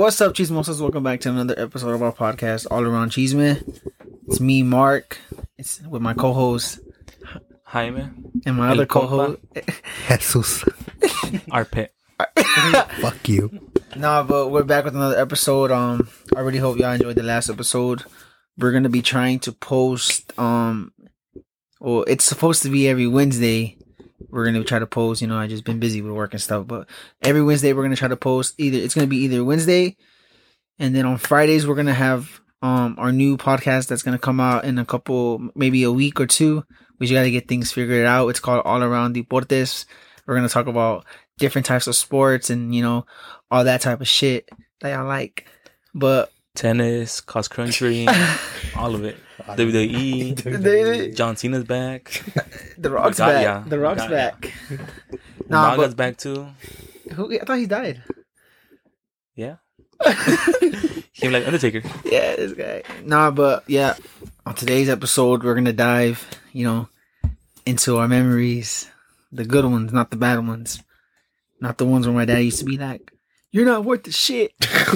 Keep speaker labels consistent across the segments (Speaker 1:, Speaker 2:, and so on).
Speaker 1: What's up, Cheese Moses? Welcome back to another episode of our podcast, All Around Cheeseman. It's me, Mark. It's with my co-host
Speaker 2: Jaime,
Speaker 1: and my
Speaker 2: El
Speaker 1: other co-host.
Speaker 3: Jesus.
Speaker 2: our pet.
Speaker 3: Fuck you.
Speaker 1: nah, but we're back with another episode. Um, I really hope y'all enjoyed the last episode. We're gonna be trying to post. Um, well, it's supposed to be every Wednesday. We're gonna try to post. You know, I just been busy with work and stuff, but every Wednesday we're gonna try to post. Either it's gonna be either Wednesday, and then on Fridays we're gonna have um our new podcast that's gonna come out in a couple, maybe a week or two. We just gotta get things figured out. It's called All Around Deportes. We're gonna talk about different types of sports and you know all that type of shit that I like. But
Speaker 2: Tennis, cross country, all of it. WWE, John Cena's back.
Speaker 1: the Rock's
Speaker 2: Got
Speaker 1: back.
Speaker 2: ya.
Speaker 1: The Rock's
Speaker 2: Got ya.
Speaker 1: back. Nah,
Speaker 2: Umaga's
Speaker 1: but-
Speaker 2: back too.
Speaker 1: Who? I thought he died.
Speaker 2: Yeah. Came like Undertaker.
Speaker 1: yeah, this guy. Nah, but yeah, on today's episode, we're gonna dive, you know, into our memories, the good ones, not the bad ones, not the ones where my dad used to be like, "You're not worth the shit."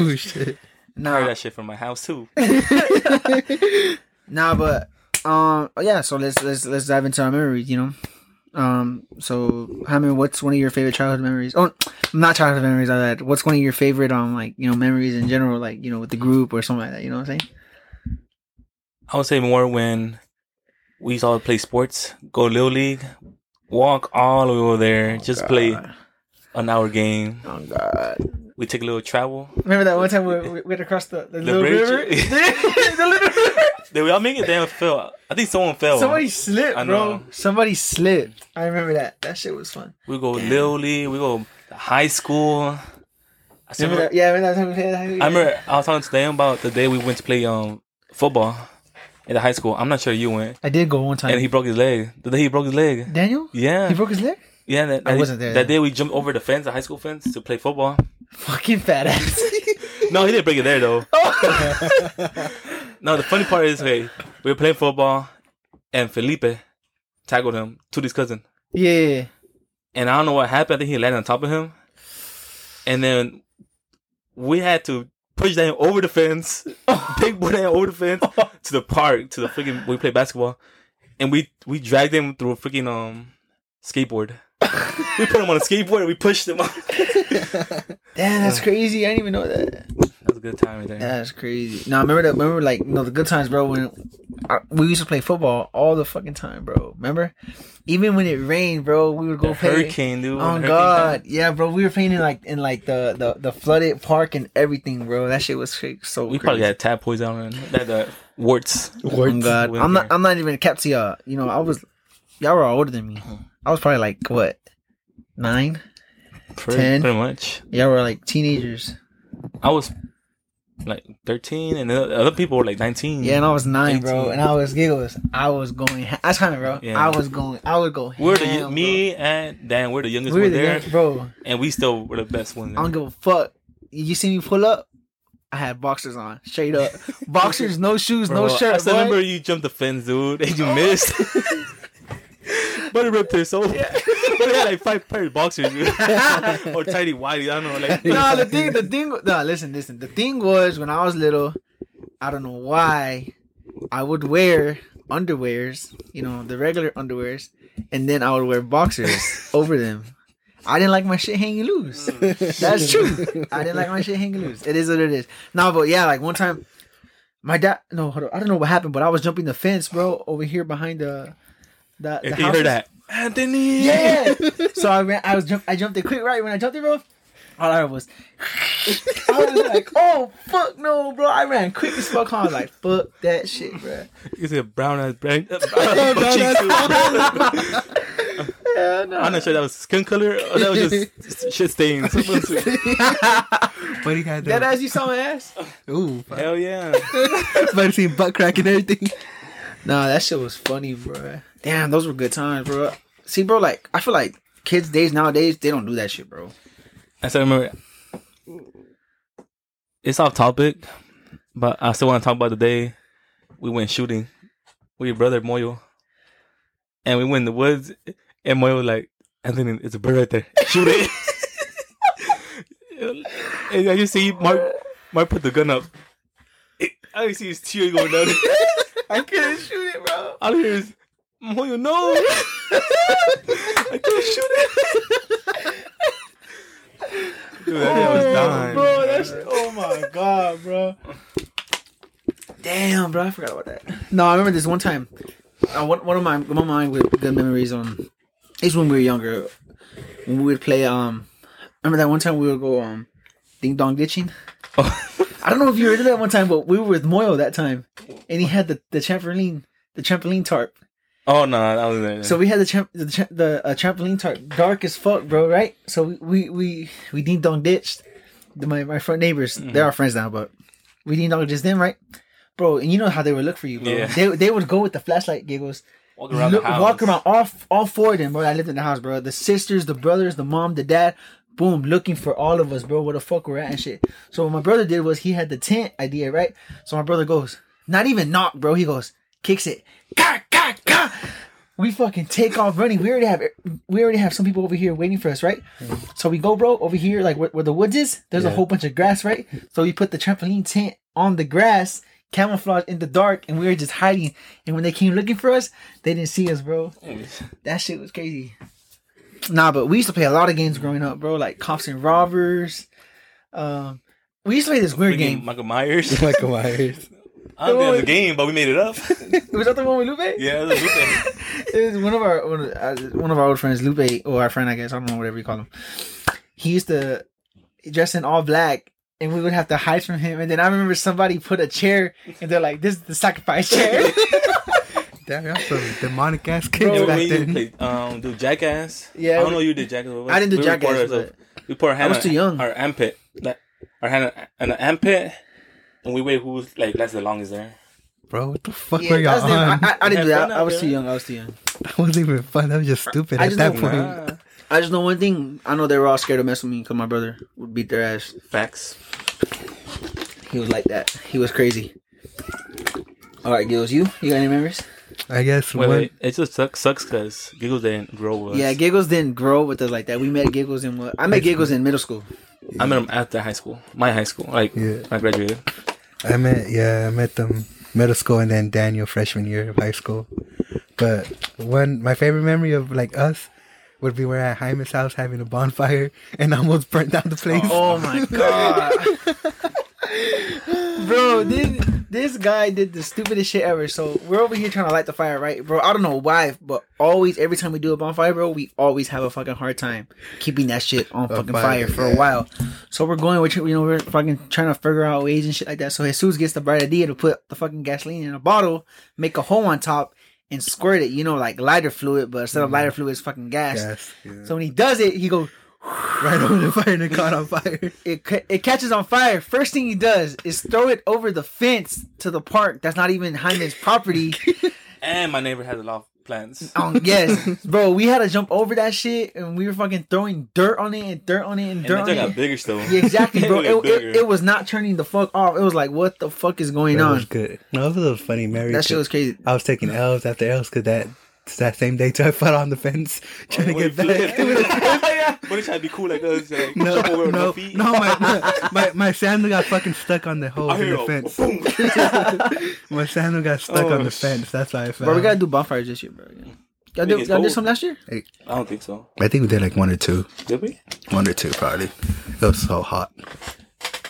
Speaker 3: oh shit.
Speaker 2: I heard that shit from my house too.
Speaker 1: nah, but um, yeah. So let's let's let's dive into our memories. You know, um. So, Hamid, what's one of your favorite childhood memories? Oh, not childhood memories. I that. What's one of your favorite um like you know memories in general, like you know with the group or something like that. You know what I'm saying?
Speaker 2: I would say more when we used to all play sports, go Little League, walk all the way over there, just play
Speaker 1: God.
Speaker 2: An hour game.
Speaker 1: Oh God.
Speaker 2: We take a little travel.
Speaker 1: Remember that one time we, we went across the, the, little
Speaker 2: bridge?
Speaker 1: river? the little river.
Speaker 2: Did we all make it? Damn, fell. I think someone fell.
Speaker 1: Somebody slipped,
Speaker 2: I
Speaker 1: bro. Somebody slipped. I remember that. That shit was fun.
Speaker 2: We go Little League. We go high school. I
Speaker 1: Remember
Speaker 2: remember,
Speaker 1: that? Yeah, remember that time we played that?
Speaker 2: I remember I was talking to them about the day we went to play um football in the high school. I'm not sure you went,
Speaker 1: I did go one time.
Speaker 2: and he broke his leg. The day he broke his leg.
Speaker 1: Daniel?
Speaker 2: Yeah,
Speaker 1: He broke his leg?
Speaker 2: Yeah. That,
Speaker 1: I
Speaker 2: that-
Speaker 1: wasn't there
Speaker 2: That day we jumped over the fence, the high school fence, to play football.
Speaker 1: Fucking fat ass.
Speaker 2: No, he didn't break it there though. no, the funny part is, hey, we were playing football, and Felipe tackled him to his cousin.
Speaker 1: yeah.
Speaker 2: and I don't know what happened. I think he landed on top of him, and then we had to push that over the fence, big boy that over the fence to the park to the freaking. We play basketball, and we we dragged him through a freaking um skateboard. We put him on a skateboard and we pushed him. off.
Speaker 1: Damn, that's crazy. I didn't even know that.
Speaker 2: that was a good time right there.
Speaker 1: That's crazy. Now remember that. Remember like you know the good times, bro. When I, we used to play football all the fucking time, bro. Remember, even when it rained, bro, we would go
Speaker 2: The
Speaker 1: play.
Speaker 2: hurricane, dude.
Speaker 1: Oh
Speaker 2: hurricane
Speaker 1: god,
Speaker 2: came.
Speaker 1: yeah, bro. We were playing in like in like the the, the flooded park and everything, bro. That shit was cra- so.
Speaker 2: We
Speaker 1: crazy.
Speaker 2: probably had tap poison on that the warts. Uh, warts.
Speaker 1: Oh god, I'm not. I'm not even kept to y'all. You know, I was. Y'all were all older than me. Uh-huh. I was probably like what nine.
Speaker 2: Pretty,
Speaker 1: Ten.
Speaker 2: pretty much.
Speaker 1: Y'all were like teenagers.
Speaker 2: I was like 13, and other people were like 19.
Speaker 1: Yeah, and I was nine, bro. And I was giggles. I was going. Ha- that's kind of bro.
Speaker 2: Yeah.
Speaker 1: I was going. I would go.
Speaker 2: We're the
Speaker 1: ham,
Speaker 2: me and Dan. We're the youngest
Speaker 1: We were
Speaker 2: one
Speaker 1: the
Speaker 2: there,
Speaker 1: young, bro.
Speaker 2: and we still were the best ones.
Speaker 1: I don't give a fuck. You see me pull up. I had boxers on, straight up. Boxers, no shoes,
Speaker 2: Bro,
Speaker 1: no shirt.
Speaker 2: I still
Speaker 1: boy.
Speaker 2: remember you jumped the fence, dude, and you missed. but it ripped his soul. but it had like five pair of boxers, or tidy whitey. I don't know. Like,
Speaker 1: no, the thing, the thing, no, listen, listen. The thing was when I was little, I don't know why, I would wear underwears, you know, the regular underwears, and then I would wear boxers over them. I didn't like my shit hanging loose. Mm. That's true. I didn't like my shit hanging loose. It is what it is. No, but yeah, like one time, my dad. No, hold on. I don't know what happened, but I was jumping the fence, bro, over here behind the. The, the
Speaker 2: you
Speaker 1: houses.
Speaker 2: heard that, Anthony.
Speaker 1: Yeah. so I ran. I was jump. I jumped it quick. Right when I jumped it, bro. All I heard was. I was like, "Oh fuck no, bro!" I ran quick as fuck. I was like, "Fuck that shit, bro."
Speaker 2: You see a brown ass brain. Uh, brown ass butt.
Speaker 1: Yeah, no.
Speaker 2: I'm not sure that was skin color or that was just shit stains.
Speaker 3: But he had
Speaker 1: That
Speaker 3: that.
Speaker 1: ass you saw my ass?
Speaker 3: Ooh, fuck.
Speaker 2: Hell yeah.
Speaker 3: but see butt crack and everything.
Speaker 1: Nah, that shit was funny, bro. Damn, those were good times, bro. See, bro, like I feel like kids days nowadays they don't do that shit, bro.
Speaker 2: I still remember. It's off topic, but I still want to talk about the day we went shooting with your brother Moyo, and we went in the woods, and Moyo was like, "Anthony, it's a bird right there. Shoot it." and I just see Mark Mark put the gun up. It, I can see his tear going down.
Speaker 1: I couldn't shoot it, bro.
Speaker 2: All I hear is, Moyo, no. I can't shoot it. Dude, that guy was dying.
Speaker 1: bro. That's oh my god, bro. Damn, bro, I forgot about that. No, I remember this one time. Uh, one, one of my one of my good good memories on. It's when we were younger. When we would play. Um, remember that one time we would go um, ding dong ditching. Oh. I don't know if you heard of that one time, but we were with Moyo that time, and he had the the trampoline the trampoline tarp.
Speaker 2: Oh no, I was there.
Speaker 1: So we had the tramp- the, tra- the uh, trampoline tarp dark as fuck, bro. Right? So we we we, we ding dong ditched the, my my front neighbors. They're our friends now, but we ding dong just them, right, bro? And you know how they would look for you, bro.
Speaker 2: Yeah.
Speaker 1: They they would go with the flashlight giggles,
Speaker 2: walk around
Speaker 1: look,
Speaker 2: the house.
Speaker 1: walk around all all four of them, bro. I lived in the house, bro. The sisters, the brothers, the mom, the dad. Boom, looking for all of us, bro. Where the fuck we're at and shit. So what my brother did was he had the tent idea, right? So my brother goes, not even knock, bro. He goes, kicks it, ka ka ka. We fucking take off running. We already have we already have some people over here waiting for us, right? So we go, bro, over here, like where, where the woods is. There's a whole bunch of grass, right? So we put the trampoline tent on the grass, camouflage in the dark, and we were just hiding. And when they came looking for us, they didn't see us, bro. That shit was crazy. Nah, but we used to play a lot of games growing up, bro. Like cops and robbers. Um, we used to play this weird game.
Speaker 2: Michael Myers.
Speaker 3: Michael Myers.
Speaker 2: I don't think it was a game, but we made it up.
Speaker 1: Was that the one with Lupe?
Speaker 2: yeah, it was a good thing.
Speaker 1: it was one of our one of, uh, one of our old friends, Lupe, or our friend, I guess. I don't know whatever you call him. He used to dress in all black, and we would have to hide from him. And then I remember somebody put a chair, and they're like, "This is the sacrifice chair."
Speaker 3: Damn, that's some demonic ass
Speaker 1: Bro,
Speaker 3: kids
Speaker 2: Yeah,
Speaker 3: back
Speaker 2: we
Speaker 3: then.
Speaker 2: played, um, do Jackass.
Speaker 1: Yeah,
Speaker 2: I don't
Speaker 1: we-
Speaker 2: know you did Jackass.
Speaker 1: I didn't do
Speaker 2: we
Speaker 1: Jackass, but-
Speaker 2: ourselves. We put our hand
Speaker 1: was
Speaker 2: on
Speaker 1: too young.
Speaker 2: Our armpit, like our hand on an armpit, and we wait who's like that's the longest there.
Speaker 3: Bro, what the fuck
Speaker 1: yeah,
Speaker 3: were y'all on?
Speaker 1: I, I, I didn't do that.
Speaker 2: fun
Speaker 1: I was
Speaker 2: there.
Speaker 1: too young. I was too young.
Speaker 3: That wasn't even fun. That was just stupid
Speaker 1: I
Speaker 3: at
Speaker 1: just
Speaker 3: that
Speaker 1: don't-
Speaker 3: point.
Speaker 2: Nah,
Speaker 1: I just know one thing. I know they were all scared to mess with me because my brother would beat their ass.
Speaker 2: facts.
Speaker 1: He was like that. He was crazy. All right, Gills, you you got any memories?
Speaker 3: I guess
Speaker 2: Wait,
Speaker 3: one.
Speaker 2: wait, it just sucks sucks because Giggles didn't grow with us.
Speaker 1: Yeah, Giggles didn't grow with us like that. We met Giggles in what? I met Giggles in middle school.
Speaker 2: I met him after high school, my high school, like
Speaker 3: Yeah.
Speaker 2: I graduated.
Speaker 3: I met yeah, I met them middle school and then Daniel freshman year of high school. But one my favorite memory of like us would be we're at Jaime's house having a bonfire and almost burnt down the place.
Speaker 1: Oh, oh my god, bro! This this guy did the stupidest shit ever. So we're over here trying to light the fire, right, bro? I don't know why, but always every time we do a bonfire, bro, we always have a fucking hard time keeping that shit on fucking
Speaker 3: fire,
Speaker 1: fire for a while. So we're going, we're you know we're fucking trying to figure out ways and shit like that. So Jesus gets the bright idea to put the fucking gasoline in a bottle, make a hole on top. And squirt it, you know, like lighter fluid, but instead of mm-hmm. lighter fluid, it's fucking gas.
Speaker 3: Yes, yeah.
Speaker 1: So when he does it, he goes,
Speaker 3: right over the fire and it caught on fire.
Speaker 1: it it catches on fire. First thing he does is throw it over the fence to the park. That's not even Jaime's property.
Speaker 2: And my neighbor has a lot of plants.
Speaker 1: um, yes, bro, we had to jump over that shit, and we were fucking throwing dirt on it and dirt on it and
Speaker 2: And
Speaker 1: dirt
Speaker 2: that
Speaker 1: on
Speaker 2: thing got
Speaker 1: it.
Speaker 2: bigger still.
Speaker 1: Yeah, exactly, bro.
Speaker 2: got
Speaker 1: It, it, it was not turning the fuck off. It was like, what the fuck is going
Speaker 3: That
Speaker 1: on?
Speaker 3: was good. No, it was a little funny memory.
Speaker 1: That shit was crazy.
Speaker 3: I was taking L's after L's because that that same day too, I fell on the fence trying to get
Speaker 2: he
Speaker 3: back.
Speaker 2: Flipped. But he tried to be cool like us. Like, uh,
Speaker 3: No,
Speaker 2: jump
Speaker 3: no,
Speaker 2: no feet.
Speaker 3: no, my, my my sandal got fucking stuck on the hole in the
Speaker 2: a
Speaker 3: fence. My sandal got stuck
Speaker 2: Oh,
Speaker 3: on the
Speaker 2: sh-
Speaker 3: fence. That's why I fell.
Speaker 1: Bro, we gotta do bonfires this year, bro. Yeah. Y'all,
Speaker 2: Think
Speaker 1: did, y'all did some last year?
Speaker 2: I don't think so.
Speaker 3: I think we did like one or two,
Speaker 2: Did we?
Speaker 3: one or two probably. It was so hot.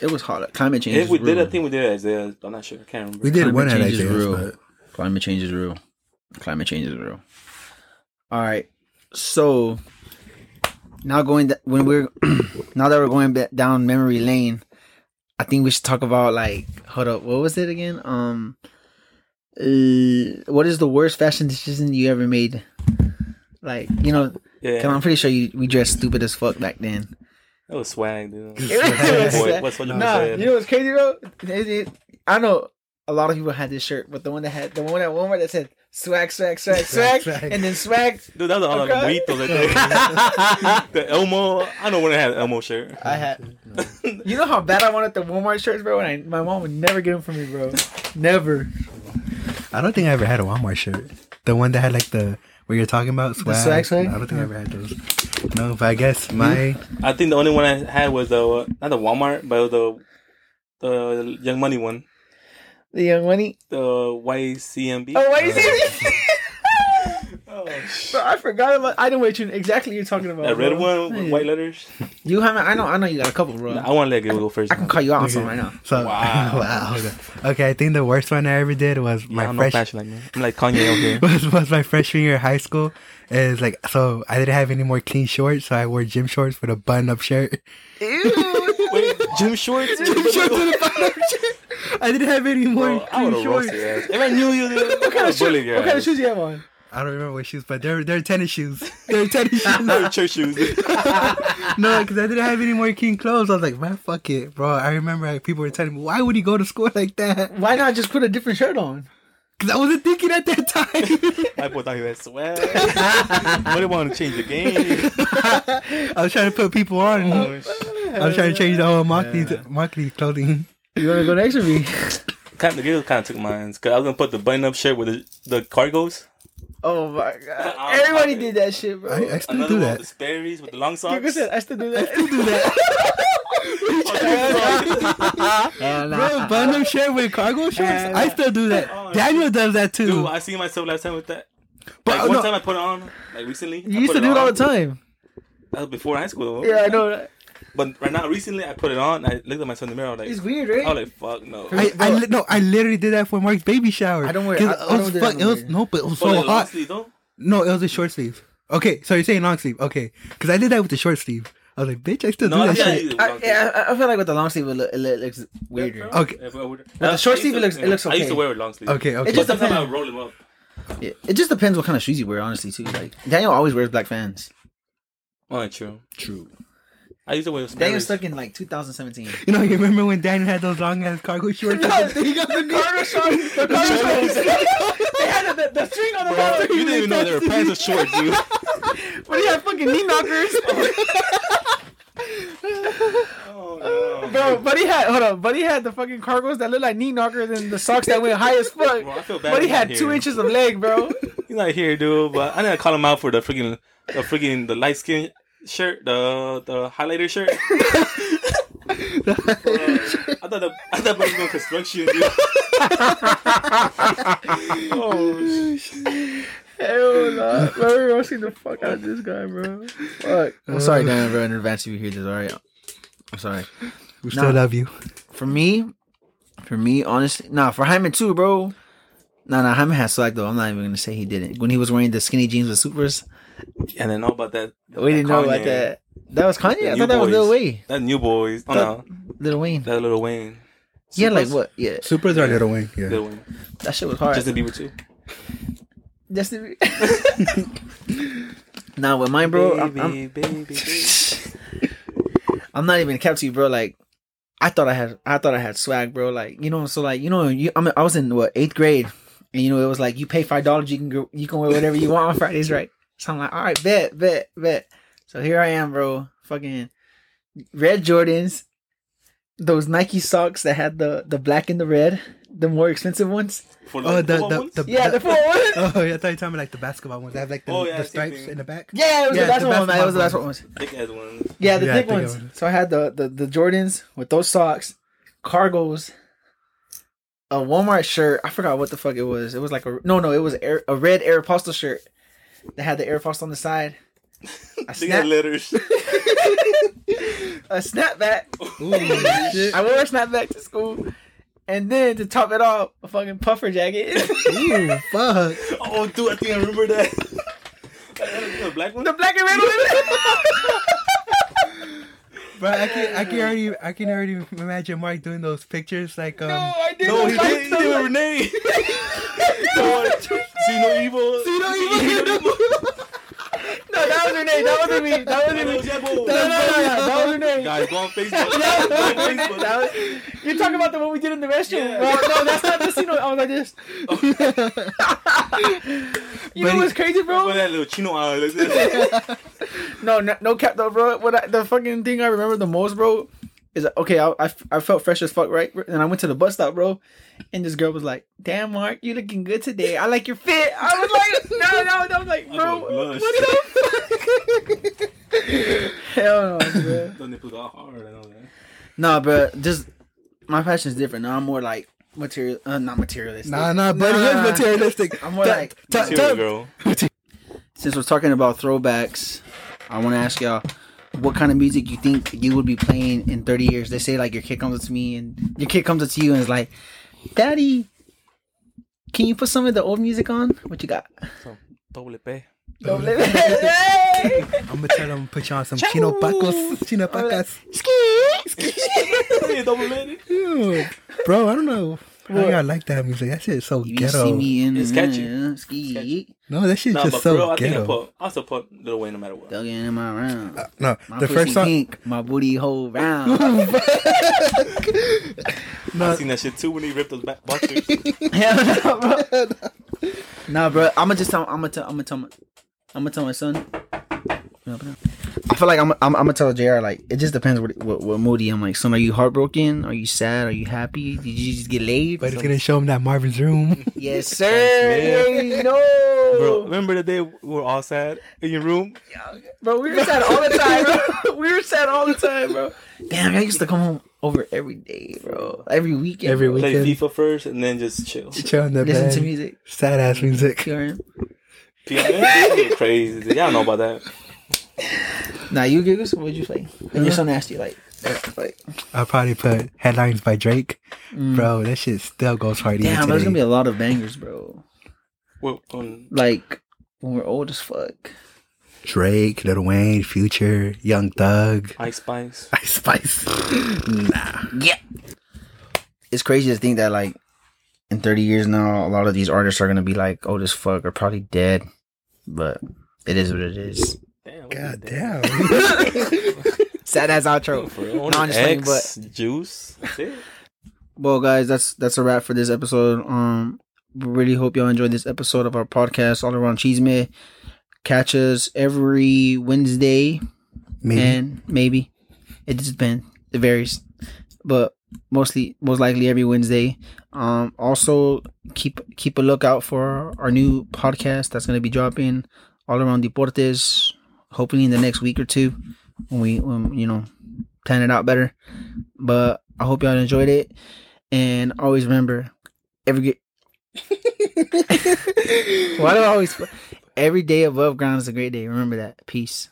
Speaker 1: It was hot. Climate change.
Speaker 2: If
Speaker 1: is
Speaker 2: we did, I
Speaker 1: real.
Speaker 2: think we did it Isaiah. I'm not sure. I can't remember.
Speaker 3: We did
Speaker 1: Climate
Speaker 3: one at
Speaker 1: change is real.
Speaker 3: but
Speaker 1: Climate change is real. Climate change is real. All right. So now going th- when we're now that we're going back down memory lane, I think we should talk about like hold up, what was it again? Um, uh, what is the worst fashion decision you ever made? Like you know,
Speaker 2: Yeah,
Speaker 1: I'm pretty sure you we dressed stupid as fuck back then.
Speaker 2: that was swag, dude.
Speaker 1: It was swag.
Speaker 2: what's what you
Speaker 1: Nah, you know what's crazy though? It- it- I know a lot of people had this shirt, but the one that had the one that at Walmart that said swag, swag, swag, swag,
Speaker 3: Swag, swag.
Speaker 1: and then swag.
Speaker 2: Dude, that was all
Speaker 1: Okay.
Speaker 2: like burritos. Like the Elmo. I don't want to have an Elmo shirt.
Speaker 1: I had. You know how bad I wanted the Walmart shirts, bro. And I, my mom would never get them for me, bro. Never.
Speaker 3: I don't think I ever had a Walmart shirt. The one that had like the what you're talking about swag.
Speaker 1: swag swag?
Speaker 3: I don't think I ever had those. No, but I guess my
Speaker 2: I think the only one I had was the not the Walmart, but the the Young Money one,
Speaker 1: The young money.
Speaker 2: the YCMB.
Speaker 1: Oh, why you say
Speaker 2: Oh,
Speaker 1: Bro, I forgot about. I know what you exactly you're talking about.
Speaker 2: that red one with
Speaker 1: Yeah.
Speaker 2: white letters.
Speaker 1: You haven't. I know. I know you got a couple, bro.
Speaker 2: Nah, I want to let it go first.
Speaker 1: I can call you out on something right now.
Speaker 3: So
Speaker 2: Wow.
Speaker 3: wow. Okay, I think the worst one I ever did was
Speaker 2: Yeah,
Speaker 3: my
Speaker 2: I'm
Speaker 3: fresh
Speaker 2: fashion like me. I'm like Kanye out here.
Speaker 3: was, was my freshman year of high school. Is like so I didn't have any more clean shorts, so I wore gym shorts with a button up shirt.
Speaker 1: Ew.
Speaker 2: Wait, gym shorts?
Speaker 3: Gym shorts with a button up shirt. I didn't have any more
Speaker 2: Bro, I would
Speaker 3: clean
Speaker 2: have
Speaker 3: shorts.
Speaker 2: roasted your ass. If I knew you, dude,
Speaker 1: what kind of
Speaker 2: bully
Speaker 1: shoes?
Speaker 2: your
Speaker 1: What kind of
Speaker 2: ass.
Speaker 1: shoes you have on?
Speaker 3: I don't remember what shoes, but they're they're tennis shoes. They're tennis shoes.
Speaker 2: No, church shoes.
Speaker 3: no, because I didn't have any more clean clothes. I was like, man, fuck it, bro. I remember like, people were telling me, why would he go to school like that?
Speaker 1: Why not just put a different shirt on?
Speaker 3: Because I wasn't thinking at that time.
Speaker 2: I boy thought he had swag. but they want to change the game.
Speaker 3: I was trying to put people on.
Speaker 2: Oh,
Speaker 3: I was trying to change the whole marketing, marketing clothing.
Speaker 1: You want to go next with me?
Speaker 2: kind of, the girl kind of took mine. Cause I was gonna put the button-up shirt with the, the cargos.
Speaker 1: Oh my god!
Speaker 2: Uh,
Speaker 1: Everybody
Speaker 2: uh,
Speaker 1: did that shit, bro.
Speaker 3: I, I still
Speaker 2: Another
Speaker 3: do
Speaker 2: one
Speaker 3: that.
Speaker 2: with the Sperry's with the long
Speaker 1: Like
Speaker 2: socks.
Speaker 1: I said, I still do that.
Speaker 3: I still do that. Bro, button up shirt with cargo shorts.
Speaker 1: Yeah,
Speaker 3: I still do that.
Speaker 2: Oh,
Speaker 3: Daniel does that too.
Speaker 2: Dude, I see myself last time with that.
Speaker 3: But,
Speaker 2: Like one
Speaker 3: no.
Speaker 2: time I put it on, like recently. I
Speaker 1: You used to do it
Speaker 2: on.
Speaker 1: all the time.
Speaker 2: That was before high school.
Speaker 1: Yeah, I know that.
Speaker 2: But right now, recently, I put it on. I looked at myself in the mirror. I was like,
Speaker 1: It's weird, right?
Speaker 2: I was like, fuck no.
Speaker 3: I, I li- no, I literally did that for Mark's baby shower.
Speaker 1: I don't wear- I- I
Speaker 3: it
Speaker 1: don't
Speaker 3: was
Speaker 1: do
Speaker 3: fuck- It was no, but it was
Speaker 2: But
Speaker 3: so
Speaker 2: like, long
Speaker 3: hot.
Speaker 2: sleeve, though.
Speaker 3: No, it was a short sleeve. Okay, so you're saying long sleeve? Okay, because I did that with the short sleeve. I was like, bitch, I still
Speaker 2: No,
Speaker 3: do
Speaker 2: I
Speaker 3: that
Speaker 2: think
Speaker 3: shit.
Speaker 2: used it with
Speaker 1: I, yeah, I, I feel like with the long sleeve, it, look, it looks weirder.
Speaker 3: Okay.
Speaker 2: If I would-
Speaker 1: the short sleeve,
Speaker 2: to-
Speaker 1: it looks- it looks okay.
Speaker 2: I used to wear it long sleeve.
Speaker 3: Okay, okay.
Speaker 1: It just
Speaker 2: But sometimes I
Speaker 1: depends.
Speaker 2: would roll them up.
Speaker 1: Yeah, it just depends what kind of shoes you wear, honestly, too. Like Daniel always wears black Vans.
Speaker 2: Oh, true.
Speaker 3: True.
Speaker 2: I used to wear
Speaker 1: Daniel's
Speaker 2: Sperry's.
Speaker 1: stuck in like 2017.
Speaker 3: You know, you remember when Daniel had those long ass cargo shorts?
Speaker 1: No, the cargo shorts. The cargo shorts. they had the, the string on the
Speaker 2: Bro,
Speaker 1: bottom.
Speaker 2: you didn't even know they were pants or shorts, dude.
Speaker 1: But he had fucking knee knockers.
Speaker 2: Oh, no.
Speaker 1: Bro, but he had hold on, but he had the fucking cargos that look like knee knockers and the socks that went high as fuck.
Speaker 2: Bro, I
Speaker 1: But he had
Speaker 2: not
Speaker 1: two inches of leg, bro.
Speaker 2: He's not here, dude. But I didn't call him out for the freaking, the freaking, the light skin shirt, the the highlighter shirt. Bro, I thought the, I thought I was doing construction, dude. oh, shit.
Speaker 1: Hell no. Bro, we're roasting the fuck out of this guy, bro. Fuck. I'm sorry, Dan, bro, in advance if you hear this, alright? I'm sorry.
Speaker 3: We still
Speaker 1: Nah.
Speaker 3: love you.
Speaker 1: For me, for me, honestly, nah, for Jaime too, bro. Nah, nah, Jaime had swag though. I'm not even gonna say he didn't. When he was wearing the skinny jeans with Supras,
Speaker 2: And then know about that.
Speaker 1: we didn't know about that. That was Kanye.
Speaker 2: The
Speaker 1: I
Speaker 2: New
Speaker 1: thought that was Lil Wayne.
Speaker 2: That New Boyz. Oh no,
Speaker 1: Lil Wayne.
Speaker 2: that little Wayne.
Speaker 1: Yeah, like what? Yeah,
Speaker 3: Supras are Lil Wayne. Yeah.
Speaker 2: Lil Wayne.
Speaker 1: that shit was hard.
Speaker 2: Justin Bieber too.
Speaker 1: Justin. nah, with mine, bro. I'm, I'm,
Speaker 2: baby, baby, baby.
Speaker 1: I'm not even kept to you, bro. Like, I thought I had, I thought I had swag, bro. Like, you know, so like, you know, you, I'm, I was in what eighth grade, and you know, it was like you pay five dollars, you can go, you can wear whatever you want on Fridays, right? So I'm like, all right, bet, bet, bet. So here I am, bro. Fucking red Jordans, those Nike socks that had the the black and the red, the more expensive ones.
Speaker 2: For
Speaker 3: Oh,
Speaker 2: like
Speaker 3: the the,
Speaker 2: ones?
Speaker 3: the
Speaker 1: Yeah, the full one.
Speaker 3: Oh, yeah, I thought you were talking about like the basketball ones. They have like the,
Speaker 2: Oh, yeah,
Speaker 3: the stripes in the back.
Speaker 1: Yeah, it was
Speaker 3: Yeah,
Speaker 1: the last
Speaker 3: the
Speaker 1: one. man. It was the last
Speaker 3: basketball
Speaker 1: one.
Speaker 2: thick ass ones.
Speaker 1: Yeah, the
Speaker 3: Yeah,
Speaker 1: thick
Speaker 3: thick
Speaker 1: ones.
Speaker 3: ones.
Speaker 1: So I had the, the the Jordans with those socks, cargos, a Walmart shirt. I forgot what the fuck it was. It was like a no, no. It was Air, a red Air Aeropostale shirt that had the Air Force on the side. A
Speaker 2: They got
Speaker 1: snap,
Speaker 2: letters.
Speaker 1: a snapback.
Speaker 3: Ooh, shit.
Speaker 1: I wore a snapback to school, and then to top it off, a fucking puffer jacket.
Speaker 3: Ooh, fuck.
Speaker 2: oh, dude, I think I remember that. the black one.
Speaker 1: the black and red one.
Speaker 3: Bro, I can I can already I can already imagine Mark doing those pictures like um
Speaker 1: no, I didn't.
Speaker 2: No, he
Speaker 1: like
Speaker 2: did. He did with Renee. no, see.
Speaker 3: See no evil.
Speaker 1: No, that that wasn't me. That wasn't me.
Speaker 2: That
Speaker 1: No, no, no, no, that was her name.
Speaker 2: Guys, go on Facebook. Go on Facebook.
Speaker 1: That was- you're talking about the one we did in the restroom.
Speaker 2: Yeah.
Speaker 1: Well, no, that's not the scene. I was like this. you know what's crazy, bro?
Speaker 2: that little chino.
Speaker 1: No, no, no cap though, bro. What I, the fucking thing I remember the most, bro, is okay. I, I I felt fresh as fuck, right? And I went to the bus stop, bro, and this girl was like, "Damn, Mark, you looking good today. I like your fit." I was like, "No, no," I was like, "Bro, what the fuck?" Hell no, bro.
Speaker 2: Those nipples got hard. I know that.
Speaker 1: Nah, bro, just my passion is different. Now I'm more like material, uh, not materialistic.
Speaker 3: Nah, nah, buddy,
Speaker 1: Nah.
Speaker 3: it's materialistic.
Speaker 1: I'm more
Speaker 3: Ta-
Speaker 1: like-
Speaker 3: ta-
Speaker 2: Material
Speaker 3: ta-
Speaker 2: girl.
Speaker 1: Since we're talking about throwbacks, I want to ask y'all, what kind of music you think you would be playing in 30 years? They say like your kid comes up to me and your kid comes up to you and is like, "Daddy, can you put some of the old music on? What you got?"
Speaker 2: Doble P.
Speaker 1: Hey!
Speaker 3: I'm gonna tell them put you on some chino pacos, chino pacas. Ski, ski.
Speaker 2: Double lady.
Speaker 3: Bro, I don't know. How y'all like that music? That shit is so
Speaker 1: You
Speaker 3: ghetto.
Speaker 1: see me in
Speaker 2: It's catchy.
Speaker 1: uh, ski.
Speaker 3: No, that shit
Speaker 2: Nah,
Speaker 3: just
Speaker 2: but
Speaker 3: so
Speaker 2: for real, I think I
Speaker 3: ghetto.
Speaker 2: put. I still put Lil Wayne no matter what.
Speaker 1: Dug in my round.
Speaker 3: no,
Speaker 1: My
Speaker 3: the
Speaker 1: pussy
Speaker 3: first song.
Speaker 1: pink, my booty hole round.
Speaker 2: I seen that shit too when he ripped those back boxers.
Speaker 1: Hell no, bro. nah, bro. I'm gonna just tell. I'm gonna tell. I'm gonna tell my. I'm gonna tell my son. I feel like I'm. I'm, I'm gonna tell Jr. Like it just depends what, what what moody I'm like. Son, are you heartbroken? Are you sad? Are you happy? Did you just get laid?
Speaker 3: But it's gonna show him that Marvin's room.
Speaker 1: yes, sir. You already
Speaker 2: Bro, remember the day we were all sad in your room?
Speaker 1: Yeah, Bro, we were sad all the time, bro. we were sad all the time, bro. Damn, I used to come home over every day, bro. Every weekend.
Speaker 3: Every
Speaker 1: bro.
Speaker 2: Play
Speaker 3: Weekend.
Speaker 2: FIFA first and then just chill.
Speaker 3: Chill in the
Speaker 1: Listen
Speaker 3: bed.
Speaker 1: to music.
Speaker 3: Sad ass music.
Speaker 1: PRM.
Speaker 2: FIFA crazy. Y'all know about that.
Speaker 1: Nah, you giggles. What'd you play? And your son asked you like, like,
Speaker 3: I'll probably put headlines by Drake. Bro, that shit still goes hard. even
Speaker 1: Mm. there's gonna be a lot of bangers, bro.
Speaker 2: Well, um,
Speaker 1: Like when we're old as fuck.
Speaker 3: Drake, Lil Wayne, Future, Young Thug,
Speaker 2: Ice Spice.
Speaker 3: Ice Spice. nah.
Speaker 1: Yeah. It's crazy to think that like in 30 years now, a lot of these artists are gonna be like old as fuck or probably dead. But it is what it is.
Speaker 2: Damn.
Speaker 3: God damn.
Speaker 1: Sad as outro.
Speaker 2: that? For?
Speaker 1: No, I'm just playing,
Speaker 2: X, juice. That's it.
Speaker 1: Well, guys, that's that's a wrap for this episode. Um, we really hope y'all enjoyed this episode of our podcast, All Around Cheesemate. Catch us every Wednesday,
Speaker 3: Maybe.
Speaker 1: and maybe it just depends. It varies, but mostly, most likely every Wednesday. Um, also keep keep a lookout for our new podcast that's gonna be dropping all around deportes. Hopefully in the next week or two, when we when, you know plan it out better. But I hope y'all enjoyed it, and always remember every get. Why do I always? Every day above ground is a great day. Remember that. Peace.